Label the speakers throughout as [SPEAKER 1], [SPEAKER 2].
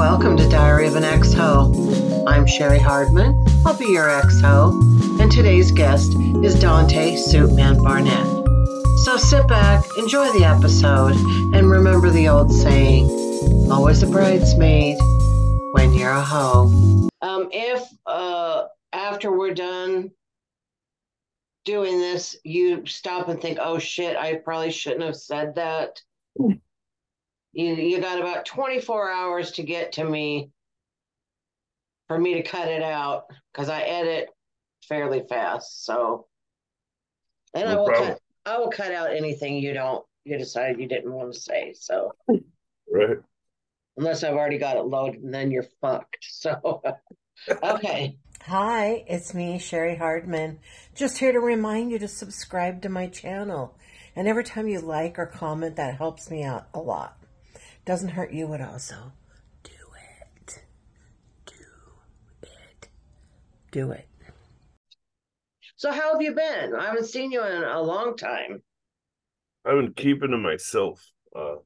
[SPEAKER 1] Welcome to Diary of an Ex Ho. I'm Cheri Hardman. I'll be your ex ho. And today's guest is Duante Suitman Barnett. So sit back, enjoy the episode, and remember the old saying always a bridesmaid when you're a hoe. Um, if uh, after we're done doing this, you stop and think, oh shit, I probably shouldn't have said that. You, you got about 24 hours to get to me for me to cut it out because I edit fairly fast. So, and I will
[SPEAKER 2] problem.
[SPEAKER 1] cut, I will cut out anything you don't, you decided you didn't want to say. So,
[SPEAKER 2] Right.
[SPEAKER 1] unless I've already got it loaded, and then you're fucked. So, okay. Hi, it's me, Cheri Hardman. Just here to remind you to subscribe to my channel. And every time you like or comment, that helps me out a lot. Doesn't hurt you at all, so do it. Do it. Do it. So, how have you been? I haven't seen you in a long time.
[SPEAKER 2] I've been keeping to myself. Uh,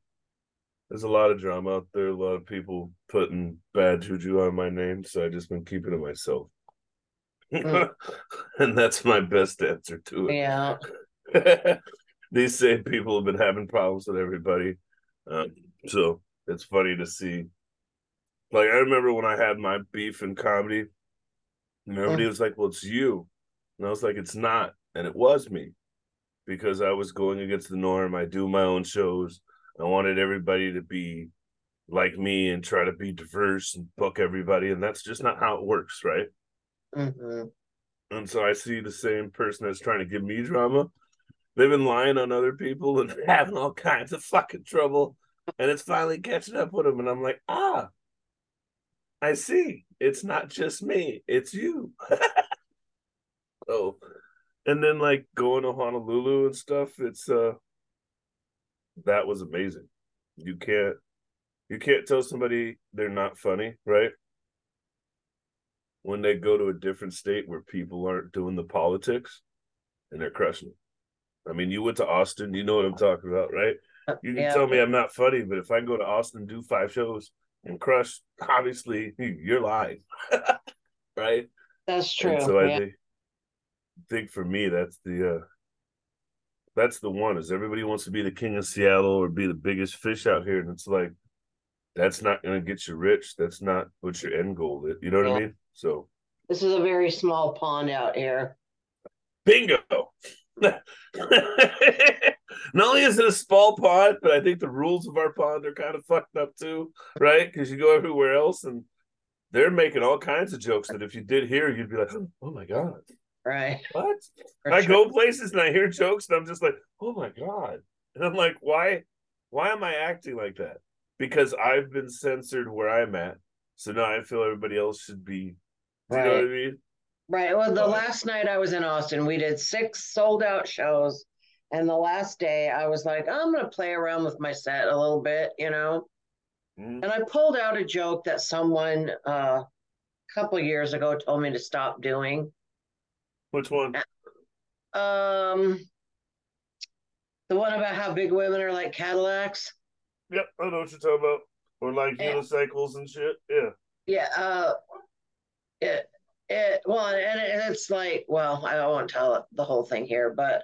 [SPEAKER 2] there's a lot of drama out there, a lot of people putting bad juju on my name, so I've just been keeping to myself.
[SPEAKER 1] Mm.
[SPEAKER 2] and that's my best answer to it.
[SPEAKER 1] Yeah.
[SPEAKER 2] These same people have been having problems with everybody. Um, so it's funny to see. Like, I remember when I had my beef in comedy, and everybody was like, Well, it's you. And I was like, It's not. And it was me because I was going against the norm. I do my own shows. I wanted everybody to be like me and try to be diverse and book everybody. And that's just not how it works, right?
[SPEAKER 1] hmm
[SPEAKER 2] And so I see the same person that's trying to give me drama. They've been lying on other people and having all kinds of fucking trouble. And it's finally catching up with him. And I'm like, ah, I see. It's not just me, it's you. oh, and then like going to Honolulu and stuff, it's uh that was amazing. You can't you can't tell somebody they're not funny, right? When they go to a different state where people aren't doing the politics and they're crushing it. I mean, you went to Austin, you know what I'm talking about, right? You can
[SPEAKER 1] Yeah.
[SPEAKER 2] tell me I'm not funny, but if I go to Austin do five shows and crush, obviously you're lying. right?
[SPEAKER 1] That's true.
[SPEAKER 2] And so I think, think for me that's the uh that's the one is everybody wants to be the king of Seattle or be the biggest fish out here, and it's like that's not gonna get you rich. That's not what your end goal is. You know what
[SPEAKER 1] Yeah.
[SPEAKER 2] I mean? So
[SPEAKER 1] This is a very small pond out here.
[SPEAKER 2] bingo. Not only is it a small pond, but I think the rules of our pond are kind of fucked up too, right? Because you go everywhere else and they're making all kinds of jokes that if you did here, you'd be like, "Oh my god,
[SPEAKER 1] Right.
[SPEAKER 2] what?"
[SPEAKER 1] For
[SPEAKER 2] I
[SPEAKER 1] sure.
[SPEAKER 2] go places and I hear jokes and I'm just like, oh my God. And I'm like, why why am I acting like that? Because I've been censored where I'm at. So now I feel everybody else should be do you know what I mean?
[SPEAKER 1] Right. Well, the last night I was in Austin, we did six sold out shows. And the last day I was like, I'm going to play around with my set a little bit, you know?
[SPEAKER 2] Mhm.
[SPEAKER 1] And I pulled out a joke that someone uh, a couple years ago told me to stop doing.
[SPEAKER 2] Which one?
[SPEAKER 1] Um, the one about how big women are like Cadillacs.
[SPEAKER 2] Yep, I know what you're talking about. Or like
[SPEAKER 1] Yeah.
[SPEAKER 2] unicycles and shit. Yeah.
[SPEAKER 1] Yeah. Uh, it, it, well, and it, it's like, well, I don't want to tell the whole thing here, but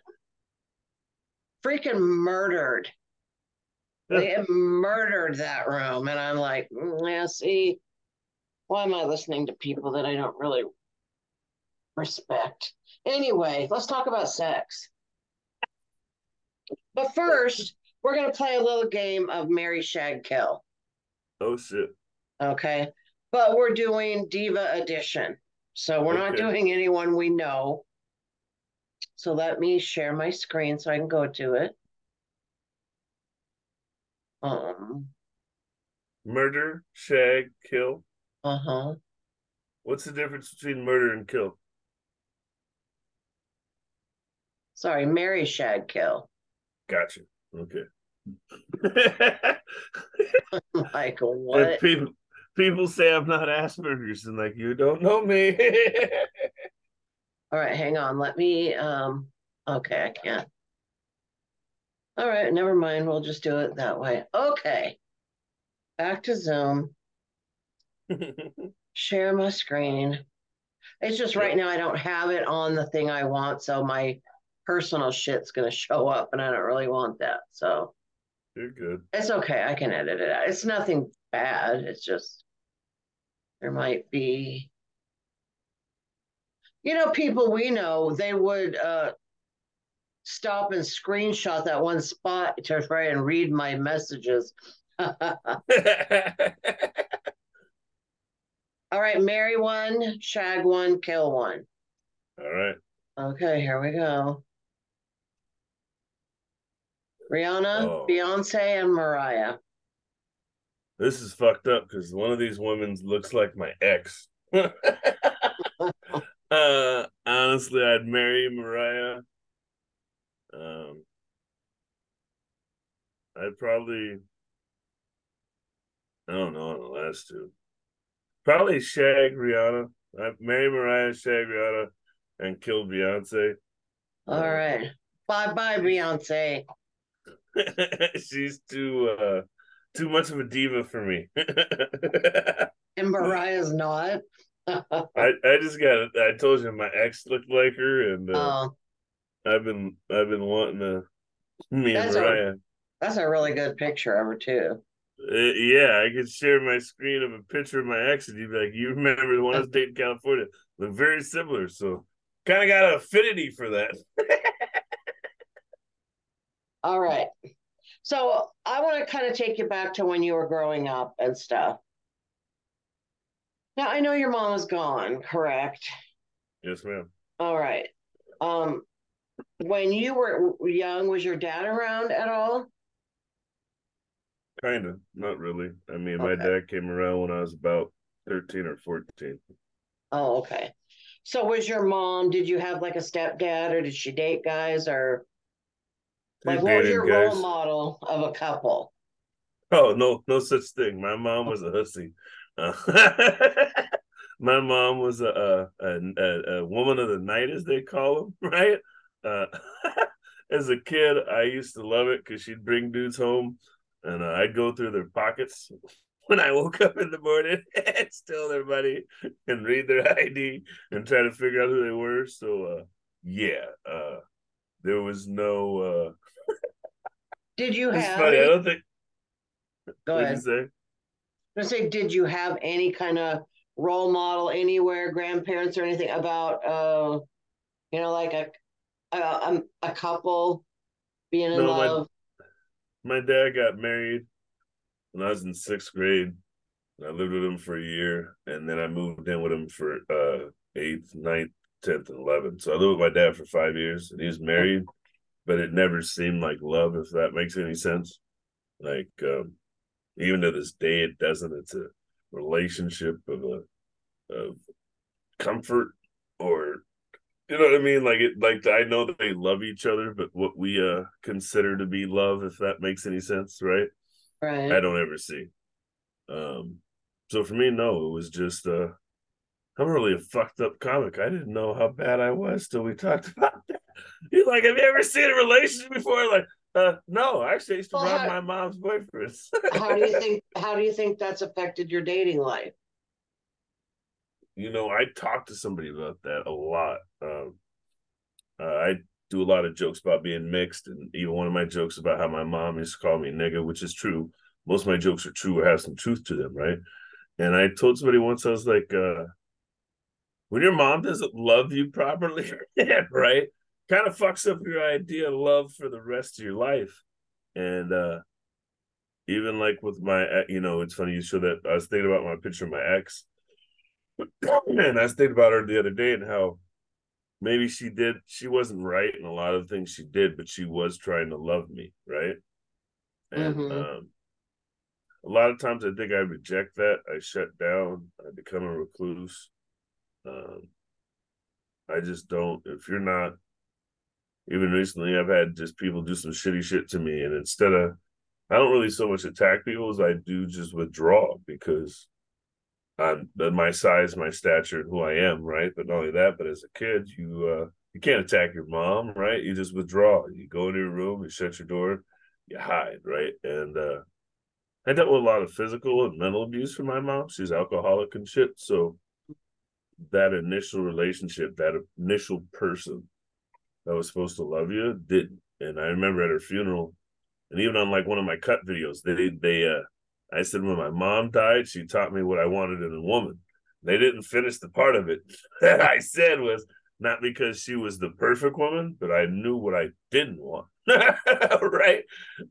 [SPEAKER 1] freaking murdered. They had murdered that room. And I'm like, mm, yeah, see, why am I listening to people that I don't really respect? Anyway, let's talk about sex. But first, we're going to play a little game of Marry Shag Kill.
[SPEAKER 2] Oh shit.
[SPEAKER 1] Okay. But we're doing Diva Edition. So we're not doing anyone we know. So let me share my screen so I can go to it. Um,
[SPEAKER 2] Murder, shag, kill.
[SPEAKER 1] uh-huh.
[SPEAKER 2] What's the difference between murder and kill?
[SPEAKER 1] Sorry, Marry Shag Kill.
[SPEAKER 2] Gotcha. Okay.
[SPEAKER 1] Like
[SPEAKER 2] And
[SPEAKER 1] what?
[SPEAKER 2] people people say I'm not Asperger's and like you don't know me.
[SPEAKER 1] All right, hang on. Let me um okay, I can't. All right, never mind. We'll just do it that way. Okay. Back to Zoom. Share my screen. It's just right now I don't have it on the thing I want, so my personal shit's gonna show up, and I don't really want that. So
[SPEAKER 2] You're good.
[SPEAKER 1] it's okay. I can edit it out. It's nothing bad. It's just there might be, you know, people we know they would uh stop and screenshot that one spot to try and read my messages. All right, marry one, shag one, kill one.
[SPEAKER 2] All right.
[SPEAKER 1] Okay, here we go. Rihanna,
[SPEAKER 2] Oh.
[SPEAKER 1] Beyonce, and Mariah.
[SPEAKER 2] This is fucked up because one of these women looks like my ex. uh, honestly, I'd marry Mariah. Um, I'd probably, I don't know on the last two. Probably shag Rihanna. I'd marry Mariah, shag Rihanna, and kill Beyonce.
[SPEAKER 1] All right. Bye bye, Beyonce.
[SPEAKER 2] She's too uh too much of a diva for me.
[SPEAKER 1] And Mariah's not.
[SPEAKER 2] I I just got I told you my ex looked like her, and uh,
[SPEAKER 1] Oh,
[SPEAKER 2] I've been I've been wanting to me and
[SPEAKER 1] That's a-
[SPEAKER 2] Mariah.
[SPEAKER 1] that's a really good picture of her, too.
[SPEAKER 2] Uh, yeah, I could share my screen of a picture of my ex, and you'd be like, "You remember the one I was dating in California? Look very similar." So, kind of got an affinity for that.
[SPEAKER 1] All right. So I want to kind of take you back to when you were growing up and stuff. Now, I know your mom is gone, correct?
[SPEAKER 2] yes, ma'am.
[SPEAKER 1] All right. Um, when you were young, was your dad around at all?
[SPEAKER 2] Kind of, not really. I mean, my dad came around when I was about thirteen or fourteen.
[SPEAKER 1] Oh, okay. So was your mom, did you have like a stepdad or did she date guys or
[SPEAKER 2] They
[SPEAKER 1] like what was your
[SPEAKER 2] guys.
[SPEAKER 1] role model of a couple?
[SPEAKER 2] Oh no, no such thing. My mom was a hussy. Uh, my mom was a a, a a woman of the night, as they call them, right? Uh, as a kid, I used to love it because she'd bring dudes home, and uh, I'd go through their pockets when I woke up in the morning and steal their money and read their ID and try to figure out who they were. So, uh, yeah, uh, there was no. Uh,
[SPEAKER 1] Did you
[SPEAKER 2] it's
[SPEAKER 1] have
[SPEAKER 2] funny. I don't think.
[SPEAKER 1] go ahead. I say, did you have any kind of role model anywhere, grandparents or anything about uh you know, like a a um, a couple being in
[SPEAKER 2] No, my-
[SPEAKER 1] love?
[SPEAKER 2] my dad got married when I was in sixth grade. I lived with him for a year, and then I moved in with him for uh eighth, ninth, tenth, and eleventh. So I lived with my dad for five years, and he was married, but it never seemed like love, if that makes any sense. Like um, even to this day, it doesn't. It's a relationship of a of comfort, or you know what I mean. Like it, like I know that they love each other, but what we uh consider to be love, if that makes any sense, right?
[SPEAKER 1] Right.
[SPEAKER 2] I don't ever see. Um, so for me, no, it was just uh, I'm really a fucked up comic. I didn't know how bad I was till we talked about that. You're like, have you ever seen a relationship before? Like, uh, no, I actually, I used to
[SPEAKER 1] Well,
[SPEAKER 2] rob
[SPEAKER 1] how-
[SPEAKER 2] my mom's boyfriends.
[SPEAKER 1] how do you think how do you think that's affected your dating life?
[SPEAKER 2] you know, I talk to somebody about that a lot. Um, uh, I do a lot of jokes about being mixed, and even one of my jokes about how my mom used to call me nigga, which is true. Most of my jokes are true or have some truth to them, right? And I told somebody once, I was like, uh, when your mom doesn't love you properly, right? Kind of fucks up your idea of love for the rest of your life. And uh even like with my, uh, you know, it's funny you show that. I was thinking about my picture of my ex, and I was thinking about her the other day and how maybe she did, she wasn't right in a lot of things she did, but she was trying to love me, right? And
[SPEAKER 1] Mhm.
[SPEAKER 2] um, a lot of times I think I reject that. I shut down. I become a recluse. Um, I just don't. If you're not, even recently, I've had just people do some shitty shit to me, and instead of, I don't really so much attack people as I do just withdraw because I'm my size, my stature, and who I am, right? But not only that, but as a kid, you uh, you can't attack your mom, right? You just withdraw. You go into your room, you shut your door, you hide, right? And uh, I dealt with a lot of physical and mental abuse from my mom. She's alcoholic and shit. So that initial relationship, that initial person that was supposed to love you didn't. And I remember at her funeral, and even on like one of my cut videos, they they uh I said when my mom died, she taught me what I wanted in a woman. They didn't finish the part of it that I said was not because she was the perfect woman, but I knew what I didn't want. right?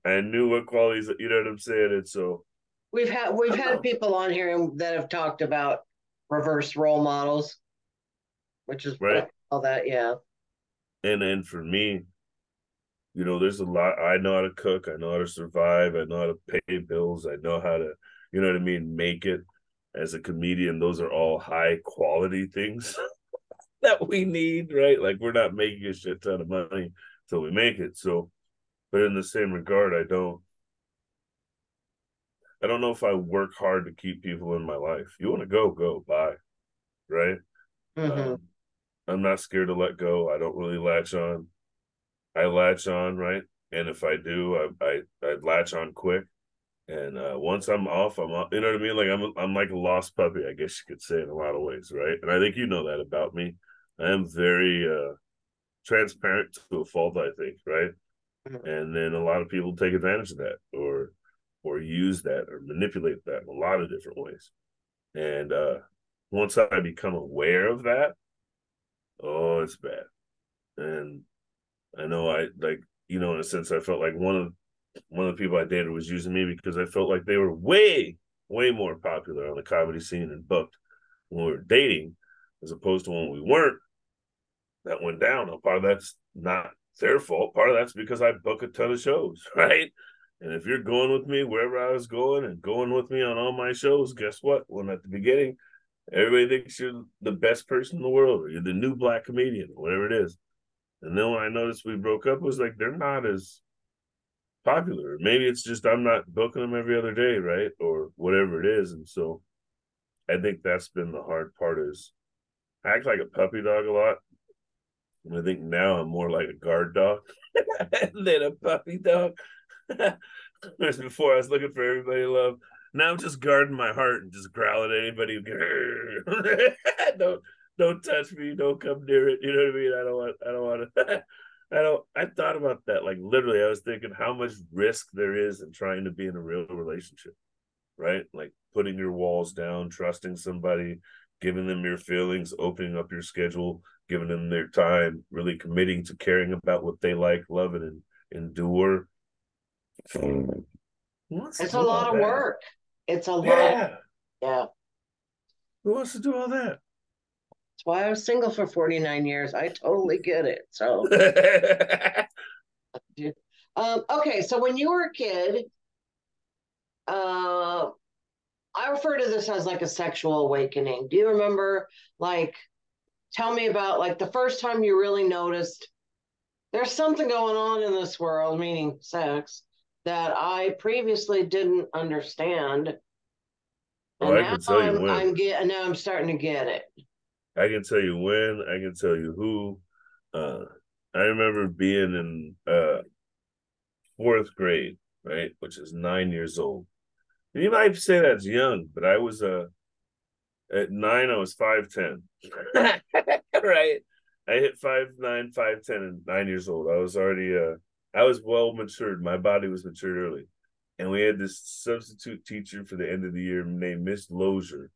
[SPEAKER 2] I knew what qualities, you know what I'm saying? And so
[SPEAKER 1] we've had we've had people on here that have talked about reverse role models, which is right. All that, yeah.
[SPEAKER 2] And and for me, you know, there's a lot. I know how to cook. I know how to survive. I know how to pay bills. I know how to, you know what I mean, make it. As a comedian, those are all high quality things that we need, right? Like we're not making a shit ton of money till we make it. So, but in the same regard, I don't. I don't know if I work hard to keep people in my life. You want to go, go, bye, right? Mm-hmm. Um, I'm not scared to let go. I don't really latch on. I latch on, right? And if I do, I I, I latch on quick. And uh, once I'm off, I'm off, you know what I mean. Like I'm I'm like a lost puppy, I guess you could say in a lot of ways, right? And I think you know that about me. I am very uh, transparent to a fault, I think, right? Mm-hmm. And then a lot of people take advantage of that, or or use that, or manipulate that in a lot of different ways. And uh, once I become aware of that, oh, it's bad. And I know I like, you know, in a sense, I felt like one of one of the people I dated was using me because I felt like they were way, way more popular on the comedy scene and booked when we were dating, as opposed to when we weren't that went down. Now, part of that's not their fault. Part of that's because I book a ton of shows, right? And if you're going with me wherever I was going and going with me on all my shows, guess what? When at the beginning, everybody thinks you're the best person in the world, or you're the new black comedian, whatever it is. And then when I noticed we broke up, it was like they're not as popular. Maybe it's just I'm not booking them every other day, right? Or whatever it is. And so I think that's been the hard part is I act like a puppy dog a lot. And I think now I'm more like a guard dog than a puppy dog. Whereas before I was looking for everybody to love. Now I'm just guarding my heart and just growling at anybody who don't don't touch me, don't come near it. You know what I mean? I don't want I don't want to I don't I thought about that. Like literally I was thinking how much risk there is in trying to be in a real relationship. Right? Like putting your walls down, trusting somebody, giving them your feelings, opening up your schedule, giving them their time, really committing to caring about what they like, love, and endure.
[SPEAKER 1] It's a lot of that? work. It's a yeah. lot. Yeah.
[SPEAKER 2] Who wants to do all that?
[SPEAKER 1] That's why I was single for 49 years. I totally get it. So, um, okay. So, when you were a kid, uh, I refer to this as like a sexual awakening. Do you remember, like, tell me about like the first time you really noticed there's something going on in this world, meaning sex, that I previously didn't understand.
[SPEAKER 2] Oh, I can tell I'm, you when.
[SPEAKER 1] I'm get, now I'm starting to get it.
[SPEAKER 2] I can tell you when. I can tell you who. Uh, I remember being in uh, fourth grade, right, which is nine years old. And you might say that's young, but I was uh, at nine. I was five ten. right. I hit five nine, five ten, and nine years old. I was already uh I was well matured. My body was matured early. And we had this substitute teacher for the end of the year named Miss Lozier.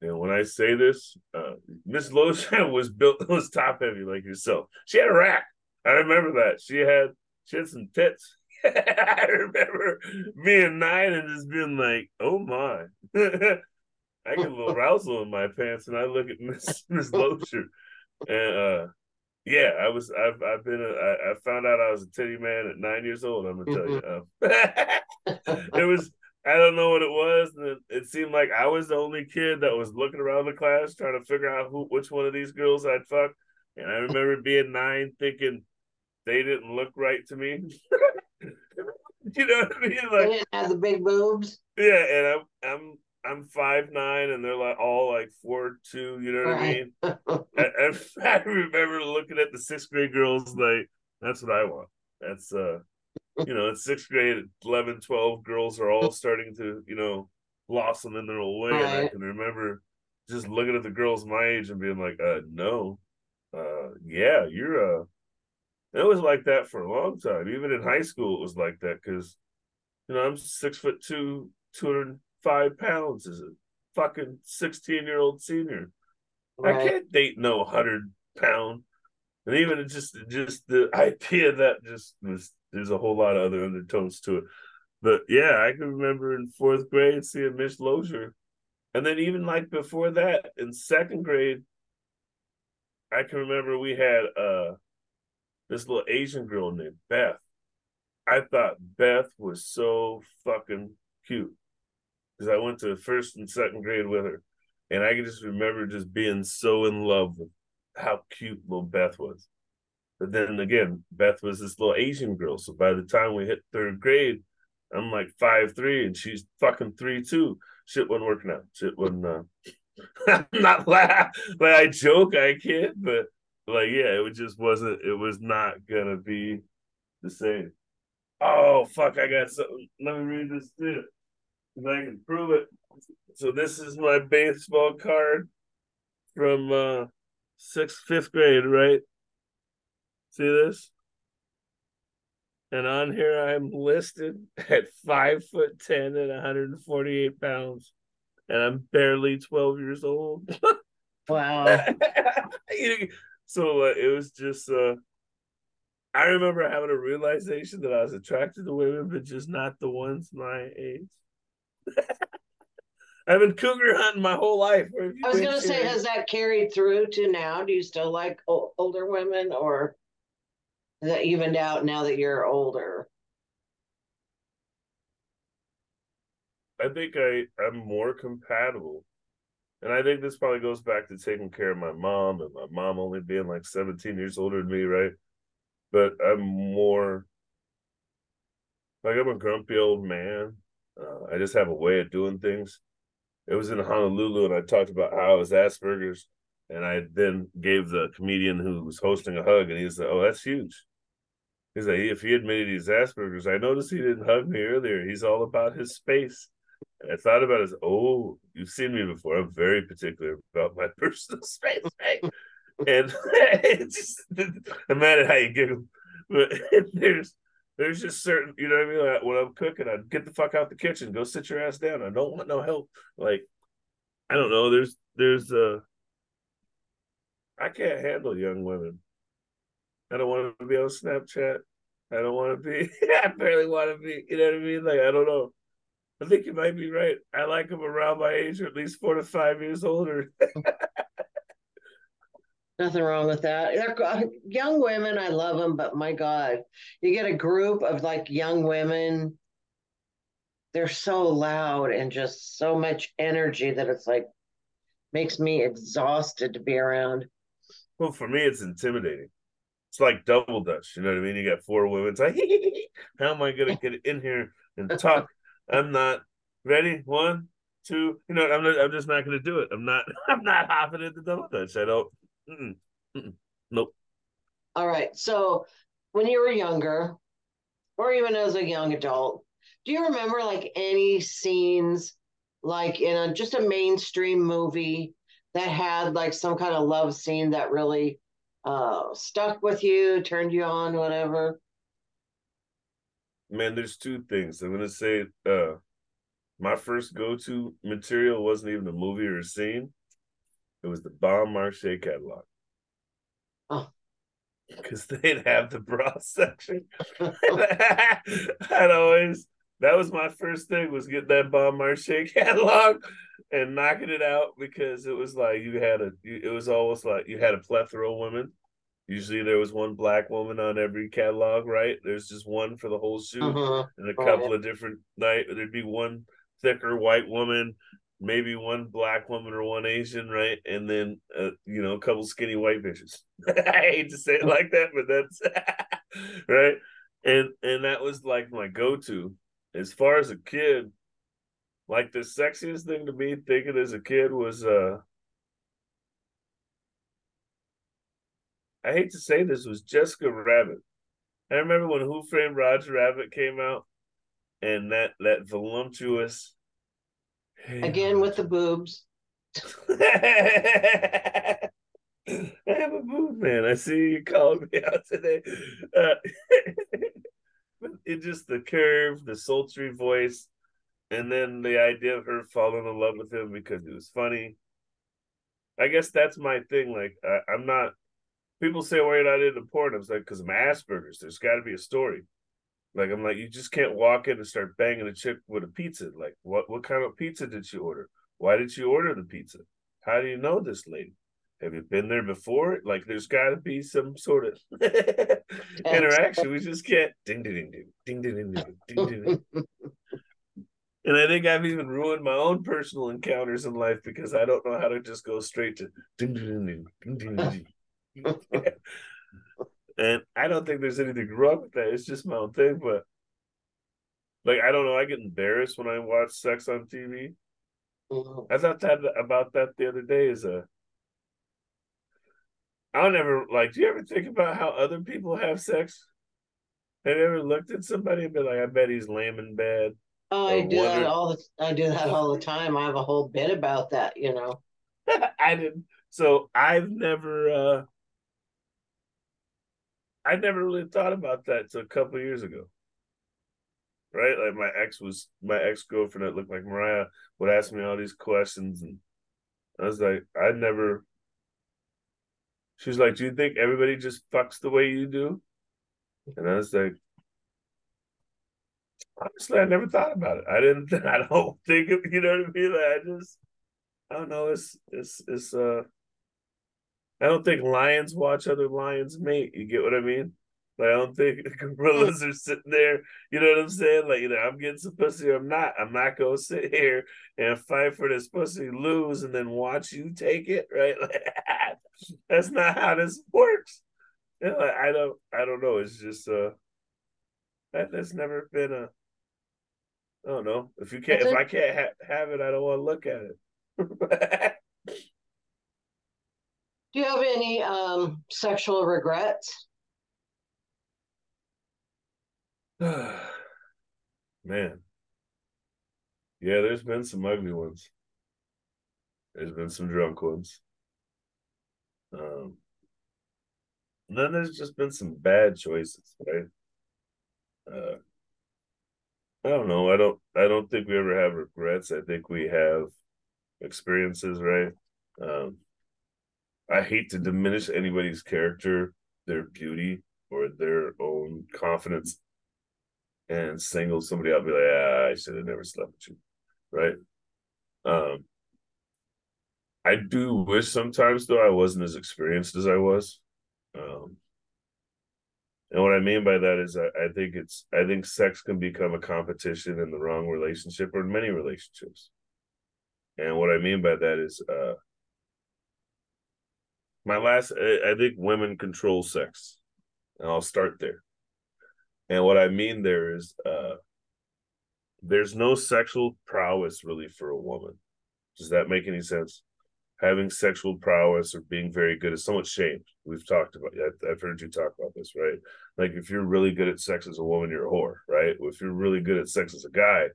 [SPEAKER 2] And when I say this, uh, Miss Lozier was built was top heavy like yourself. She had a rack. I remember that. She had she had some tits. I remember being nine and just being like, oh my. I get a little arousal in my pants and I look at Miss Miss Lozier. And uh yeah, I was. I've. I've been. A, I, I found out I was a titty man at nine years old. I'm gonna tell you. Um, it was. I don't know what it was. And it, it, seemed like I was the only kid that was looking around the class trying to figure out who, which one of these girls I'd fuck. And I remember being nine, thinking they didn't look right to me. you know what I mean?
[SPEAKER 1] Like, they didn't have the big boobs.
[SPEAKER 2] Yeah, and I'm. I'm I'm five nine and they're like all like four two. You know what right. I mean? I, I, remember looking at the sixth grade girls like that's what I want. That's uh you know, in sixth grade, 11, 12 girls are all starting to, you know, blossom in their own way. Right. And I can remember just looking at the girls my age and being like, uh, no, uh, yeah, you're, uh, it was like that for a long time. Even in high school, it was like that because, you know, I'm six foot two, 205 pounds as a fucking 16 year old senior. Right. I can't date no 100 pound. And even just just the idea that just was there's a whole lot of other undertones to it. But yeah, I can remember in fourth grade seeing Miss Lozier. And then even like before that, in second grade, I can remember we had uh this little Asian girl named Beth. I thought Beth was so fucking cute. Because I went to first and second grade with her. And I can just remember just being so in love with how cute little Beth was. But then again, Beth was this little Asian girl. So by the time we hit third grade, I'm like five three and she's fucking three two. Shit wasn't working out. Shit wasn't uh I'm not laugh like I joke, I kid, but like yeah, it just wasn't it was not gonna be the same. Oh fuck, I got something. Let me read this too. If I can prove it. So this is my baseball card from uh sixth, fifth grade, right? See this? And on here I'm listed at five foot ten and 148 pounds. And I'm barely 12 years old.
[SPEAKER 1] wow.
[SPEAKER 2] so uh, it was just uh I remember having a realization that I was attracted to women, but just not the ones my age. I've been cougar hunting my whole life.
[SPEAKER 1] I was going to say, has that carried through to now? Do you still like older women, or is that evened out now that you're older?
[SPEAKER 2] I think I I'm more compatible, and I think this probably goes back to taking care of my mom and my mom only being like 17 years older than me, right? But I'm more like I'm a grumpy old man. Uh, I just have a way of doing things it was in Honolulu, and I talked about how I was Asperger's, and I then gave the comedian who was hosting a hug, and he said, "Oh, that's huge." He's like, if he admitted he's Asperger's, I noticed he didn't hug me earlier. He's all about his space. And I thought about as, oh, you've seen me before. I'm very particular about my personal space, right? and it's just, I'm how you giggle, but there's there's just certain, you know what I mean? Like when I'm cooking, I get the fuck out the kitchen, go sit your ass down. I don't want no help. Like, I don't know. There's, there's, uh, I can't handle young women. I don't want to be on Snapchat. I don't want to be. I barely want to be. You know what I mean? Like I don't know. I think you might be right. I like them around my age, or at least four to five years older.
[SPEAKER 1] Nothing wrong with that. They're uh, young women. I love them, but my God, you get a group of like young women. They're so loud and just so much energy that it's like makes me exhausted to be around.
[SPEAKER 2] Well, for me, it's intimidating. It's like double dutch. You know what I mean? You got four women. It's like, how am I going to get in here and talk? I'm not ready. One, two. You know, I'm not, I'm just not going to do it. I'm not. I'm not hopping into double dutch. I don't. Mm-mm. Mm-mm. Nope.
[SPEAKER 1] All right. So when you were younger, or even as a young adult, do you remember like any scenes like in a just a mainstream movie that had like some kind of love scene that really uh stuck with you, turned you on, whatever?
[SPEAKER 2] Man, there's two things. I'm gonna say uh my first go-to material wasn't even a movie or a scene. It was the Bon Marché catalog.
[SPEAKER 1] Oh.
[SPEAKER 2] Because they'd have the bra section. I'd always that was my first thing was get that Bon Marché catalog and knocking it out because it was like you had a it was almost like you had a plethora of women. Usually there was one black woman on every catalog, right? There's just one for the whole shoot uh-huh. and a couple oh, yeah. of different night. There'd be one thicker white woman maybe one black woman or one Asian, right? And then uh, you know a couple skinny white bitches. I hate to say it like that, but that's right. And and that was like my go-to as far as a kid. Like the sexiest thing to me thinking as a kid was uh I hate to say this was Jessica Rabbit. I remember when Who Framed Roger Rabbit came out, and that that voluptuous.
[SPEAKER 1] Again with the boobs.
[SPEAKER 2] I have a boob, man. I see you called me out today. Uh, it just the curve, the sultry voice, and then the idea of her falling in love with him because it was funny. I guess that's my thing. Like I, am not. People say, "Why you're not into porn?" I was like, "Because I'm Asperger's. There's got to be a story." Like I'm like, you just can't walk in and start banging a chick with a pizza. Like, what what kind of pizza did you order? Why did you order the pizza? How do you know this lady? Have you been there before? Like, there's got to be some sort of interaction. We just can't ding ding ding ding ding ding ding ding ding. And I think I've even ruined my own personal encounters in life because I don't know how to just go straight to ding ding ding ding ding ding. And I don't think there's anything wrong with that. It's just my own thing, but like I don't know, I get embarrassed when I watch sex on TV. Mm-hmm. I thought that about that the other day is a I'll never like do you ever think about how other people have sex? Have you ever looked at somebody and been like, I bet he's lame in bed?
[SPEAKER 1] Oh, I do that all the I do that all the time. I have a whole bit about that, you know.
[SPEAKER 2] I didn't so I've never uh I never really thought about that until a couple years ago. Right? Like my ex was my ex girlfriend that looked like Mariah would ask me all these questions and I was like, I never She's like, Do you think everybody just fucks the way you do? And I was like, honestly, I never thought about it. I didn't. I don't think of. You know what I mean? Like, I just. I don't know. It's it's it's uh. I don't think lions watch other lions mate. You get what I mean? Like I don't think gorillas are sitting there. You know what I'm saying? Like either I'm getting some pussy or I'm not. I'm not gonna sit here and fight for this pussy, lose, and then watch you take it. Right? Like, that's not how this works. like, I don't. I don't know. It's just uh. That, that's never been a I don't know. If you can't, if I can't ha- have it, I don't want to look at it.
[SPEAKER 1] Do you have any um, sexual regrets?
[SPEAKER 2] Man, yeah, there's been some ugly ones. There's been some drunk ones. Um, and then there's just been some bad choices, right? Uh, I don't know. I don't. I don't think we ever have regrets. I think we have experiences, right? Um, I hate to diminish anybody's character, their beauty, or their own confidence, and single somebody out, be like, ah, I should have never slept with you, right? Um, I do wish sometimes though I wasn't as experienced as I was. Um, and what I mean by that is I, I think it's I think sex can become a competition in the wrong relationship or in many relationships. And what I mean by that is uh my last I, think women control sex. And I'll start there. And what I mean there is uh there's no sexual prowess really for a woman. Does that make any sense? having sexual prowess or being very good is somewhat shamed. We've talked about I've heard you talk about this, right? Like if you're really good at sex as a woman, you're a whore, right? If you're really good at sex as a guy,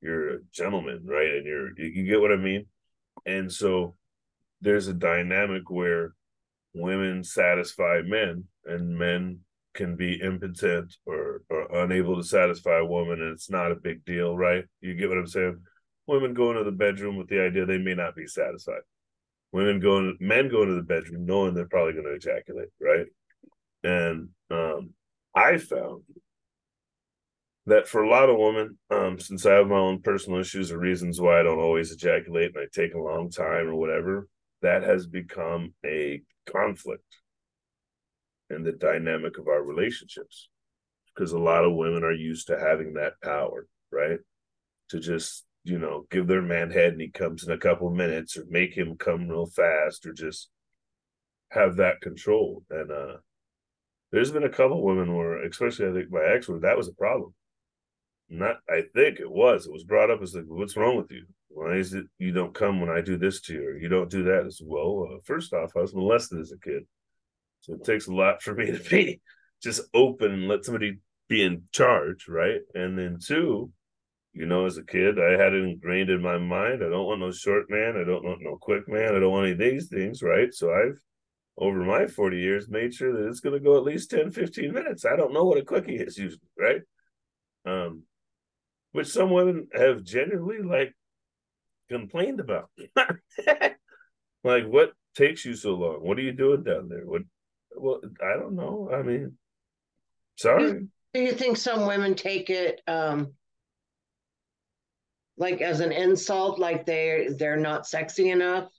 [SPEAKER 2] you're a gentleman, right? And you're you get what I mean? And so there's a dynamic where women satisfy men and men can be impotent or, or unable to satisfy a woman and it's not a big deal, right? You get what I'm saying? Women go into the bedroom with the idea they may not be satisfied women going men go into the bedroom knowing they're probably going to ejaculate right and um, i found that for a lot of women um, since i have my own personal issues or reasons why i don't always ejaculate and i take a long time or whatever that has become a conflict and the dynamic of our relationships because a lot of women are used to having that power right to just you know, give their man head and he comes in a couple minutes or make him come real fast or just have that control. And uh there's been a couple women where, especially I think my ex, where that was a problem. Not, I think it was. It was brought up as like, "What's wrong with you? Why is it you don't come when I do this to you, or you don't do that?" As well, uh, first off, I was molested as a kid, so it takes a lot for me to be just open and let somebody be in charge, right? And then two, you know, as a kid, I had it ingrained in my mind. I don't want no short man. I don't want no quick man. I don't want any of these things, right? So I've over my 40 years made sure that it's going to go at least 10 15 minutes i don't know what a quickie is usually right um which some women have genuinely like complained about. Like what takes you so long? What are you doing down there? What well i don't know. I mean sorry.
[SPEAKER 1] Do you think some women take it um like as an insult like they're they're not sexy enough?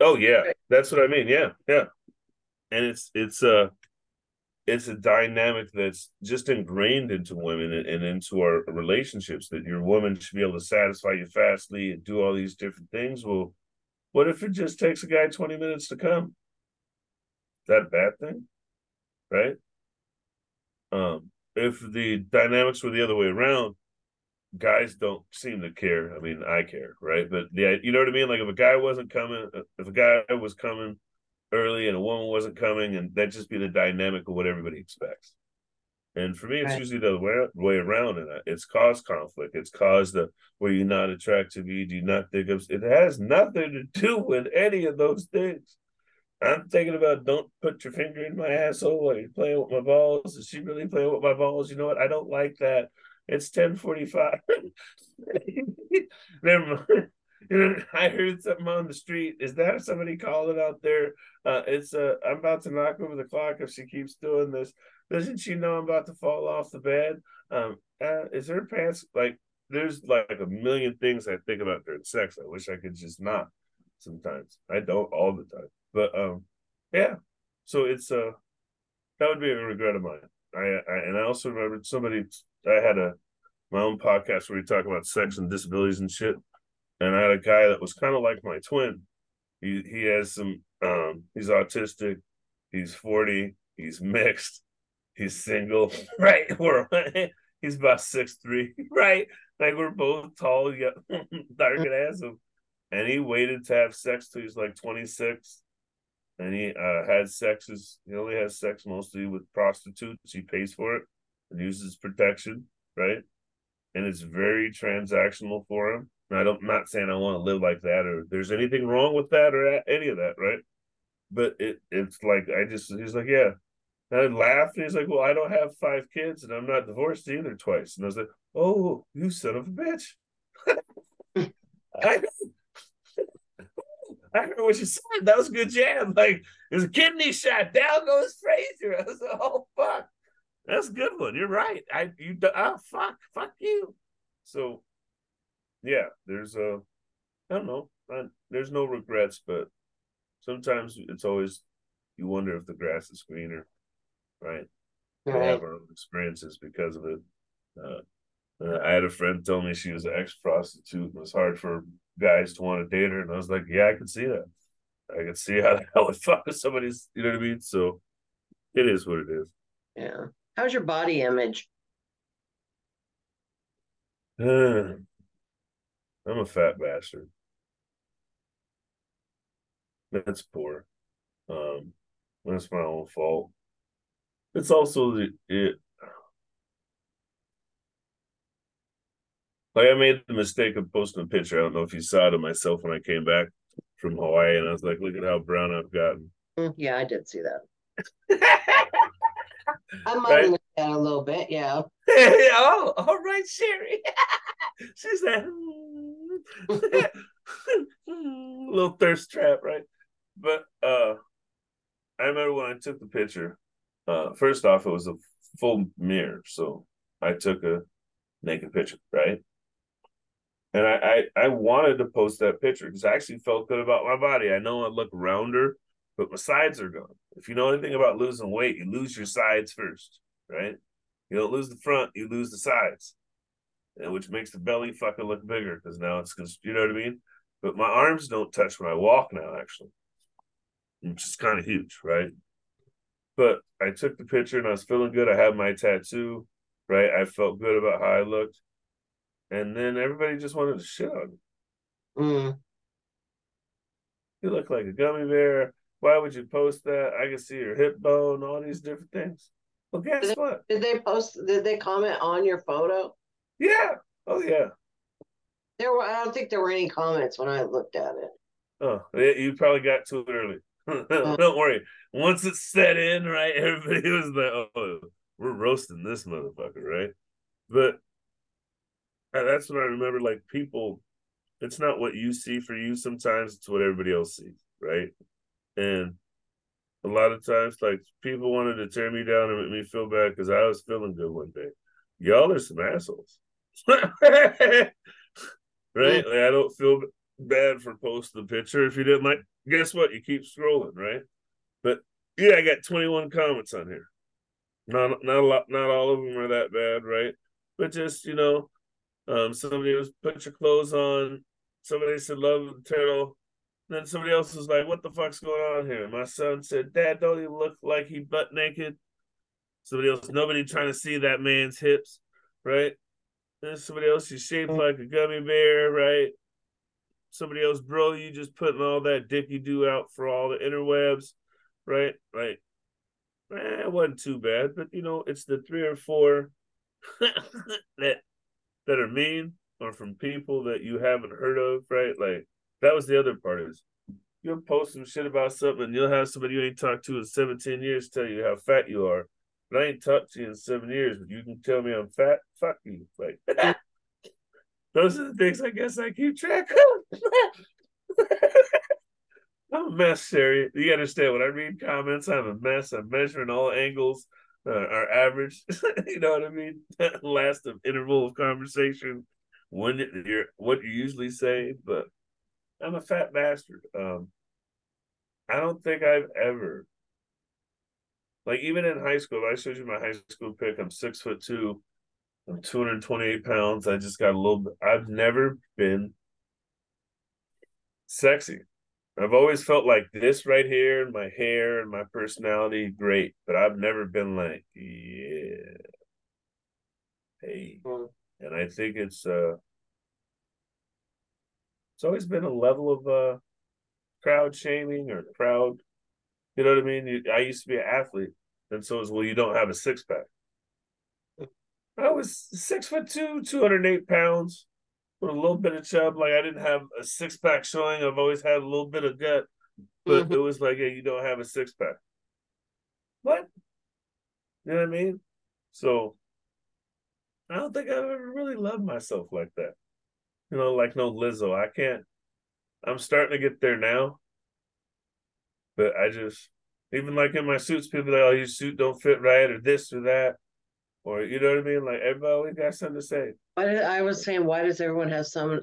[SPEAKER 2] Oh yeah, that's what I mean. Yeah, yeah. And it's it's a it's a dynamic that's just ingrained into women and, and into our relationships that your woman should be able to satisfy you fastly and do all these different things. Well, what if it just takes a guy 20 minutes to come? Is that a bad thing? Right? Um, if the dynamics were the other way around, guys don't seem to care. I mean, I care, right? But yeah, you know what I mean. Like if a guy wasn't coming, if a guy was coming early and a woman wasn't coming, and that just be the dynamic of what everybody expects. And for me, it's right. usually the way, way around, and uh, it's caused conflict. It's caused the where you're not attractive? You do not think of it has nothing to do with any of those things. I'm thinking about don't put your finger in my asshole while you're playing with my balls. Is she really playing with my balls? You know what? I don't like that. It's 1045. Never mind. I heard something on the street. Is that somebody calling out there? Uh, it's uh, I'm about to knock over the clock if she keeps doing this. Doesn't she know I'm about to fall off the bed? Um, uh, is her pants like? There's like a million things I think about during sex. I wish I could just not. Sometimes I don't all the time, but um, yeah. So it's uh, that would be a regret of mine. I, I and I also remember somebody I had a my own podcast where we talk about sex and disabilities and shit. And I had a guy that was kind of like my twin. He he has some um he's autistic, he's 40, he's mixed, he's single, right? We're he's about six three, right? Like we're both tall, yeah, dark and handsome. And he waited to have sex till he's like 26. And he uh, had sexes, he only has sex mostly with prostitutes. He pays for it and uses protection, right? And it's very transactional for him. And I don't, I'm not saying I want to live like that or there's anything wrong with that or any of that, right? But it it's like I just he's like, yeah. And I laughed and he's like, Well, I don't have five kids and I'm not divorced either twice. And I was like, Oh, you son of a bitch. I I heard what you said. That was a good jam. Like there's a kidney shot. Down goes Frazier. I was like, oh fuck. That's a good one. You're right. I you oh fuck fuck you. So yeah, there's a I don't know. I, there's no regrets, but sometimes it's always you wonder if the grass is greener, right? right. We have our own experiences because of it. Uh, uh, I had a friend tell me she was an ex prostitute. It was hard for guys to want to date her, and I was like, yeah, I can see that. I can see how that would fuck with somebody's. You know what I mean? So it is what it is.
[SPEAKER 1] Yeah. How's your body image?
[SPEAKER 2] Uh, I'm a fat bastard. That's poor. Um, that's my own fault. It's also the it. Like I made the mistake of posting a picture. I don't know if you saw it of myself when I came back from Hawaii, and I was like, "Look at how brown I've gotten."
[SPEAKER 1] Mm, yeah, I did see that. I'm right? that a little bit, yeah.
[SPEAKER 2] oh, all right, Cheri. she said, little thirst trap, right? But uh I remember when I took the picture. Uh, first off, it was a full mirror, so I took a naked picture, right? And I, I, I wanted to post that picture because I actually felt good about my body. I know I look rounder, but my sides are gone. If you know anything about losing weight, you lose your sides first, right? You don't lose the front, you lose the sides, which makes the belly fucking look bigger because now it's because you know what I mean. But my arms don't touch when I walk now, actually, which is kind of huge, right? But I took the picture and I was feeling good. I had my tattoo, right? I felt good about how I looked, and then everybody just wanted to shit on me. Mm. You look like a gummy bear why would you post that? I can see your hip bone, all these different things. Well, guess
[SPEAKER 1] Did they-
[SPEAKER 2] what?
[SPEAKER 1] Did they post? Did they comment on your photo?
[SPEAKER 2] Yeah. Oh yeah.
[SPEAKER 1] There were. I don't think there were any comments when I looked at it.
[SPEAKER 2] Oh, yeah, you probably got to it early. Uh-huh. Don't worry. Once it's set in, right, everybody was like, "Oh, we're roasting this motherfucker," right? But that's what I remember. Like people, it's not what you see for you. Sometimes it's what everybody else sees, right? And a lot of times, like people wanted to tear me down and make me feel bad because I was feeling good one day. Y'all are some assholes, right? Like I don't feel bad for posting the picture if you didn't like. Guess what? You keep scrolling, right? But yeah, I got 21 comments on here. Not not a lot, not all of them are that bad, right? But just you know, um, somebody was put your clothes on. Somebody said love the turtle. Then somebody else was like, "What the fuck's going on here?" My son said, "Dad, don't he look like he butt naked?" Somebody else, nobody trying to see that man's hips, right? Then somebody else, you shaped like a gummy bear, right? Somebody else, bro, you just putting all that dicky do out for all the interwebs, right? Like, eh, it wasn't too bad, but you know, it's the three or four that that are mean or from people that you haven't heard of, right? Like that was the other part is you'll post some shit about something and you'll have somebody you ain't talked to in 17 years tell you how fat you are. But I ain't talked to you in seven years, but you can tell me I'm fat. Fuck you. Like those are the things I guess I keep track of. I'm a mess, Cheri. You understand when I read comments, I'm a mess. I'm measuring all angles, uh, our average. you know what I mean? Last of interval of conversation, when you're what you usually say, but I'm a fat bastard. Um, I don't think I've ever, like, even in high school. I showed you my high school pick, I'm six foot two. I'm 228 pounds. I just got a little bit. I've never been sexy. I've always felt like this right here, and my hair and my personality, great. But I've never been like, yeah, hey.
[SPEAKER 1] Mm.
[SPEAKER 2] And I think it's uh, it's always been a level of uh, crowd shaming or crowd. You know what I mean? I used to be an athlete, and so it's well, you don't have a six pack. I was six foot two, 208 pounds, with a little bit of chub. Like I didn't have a six pack showing. I've always had a little bit of gut, but
[SPEAKER 1] Mhm.
[SPEAKER 2] it was like, hey, you don't have a six pack. What? You know what I mean? So I don't think I've ever really loved myself like that. You know, like no Lizzo. I can't. I'm starting to get there now, but I just even like in my suits, people are like, "Oh, your suit don't fit right," or this or that, or you know what I mean. Like everybody got something to say.
[SPEAKER 1] I was saying? Why does everyone have some?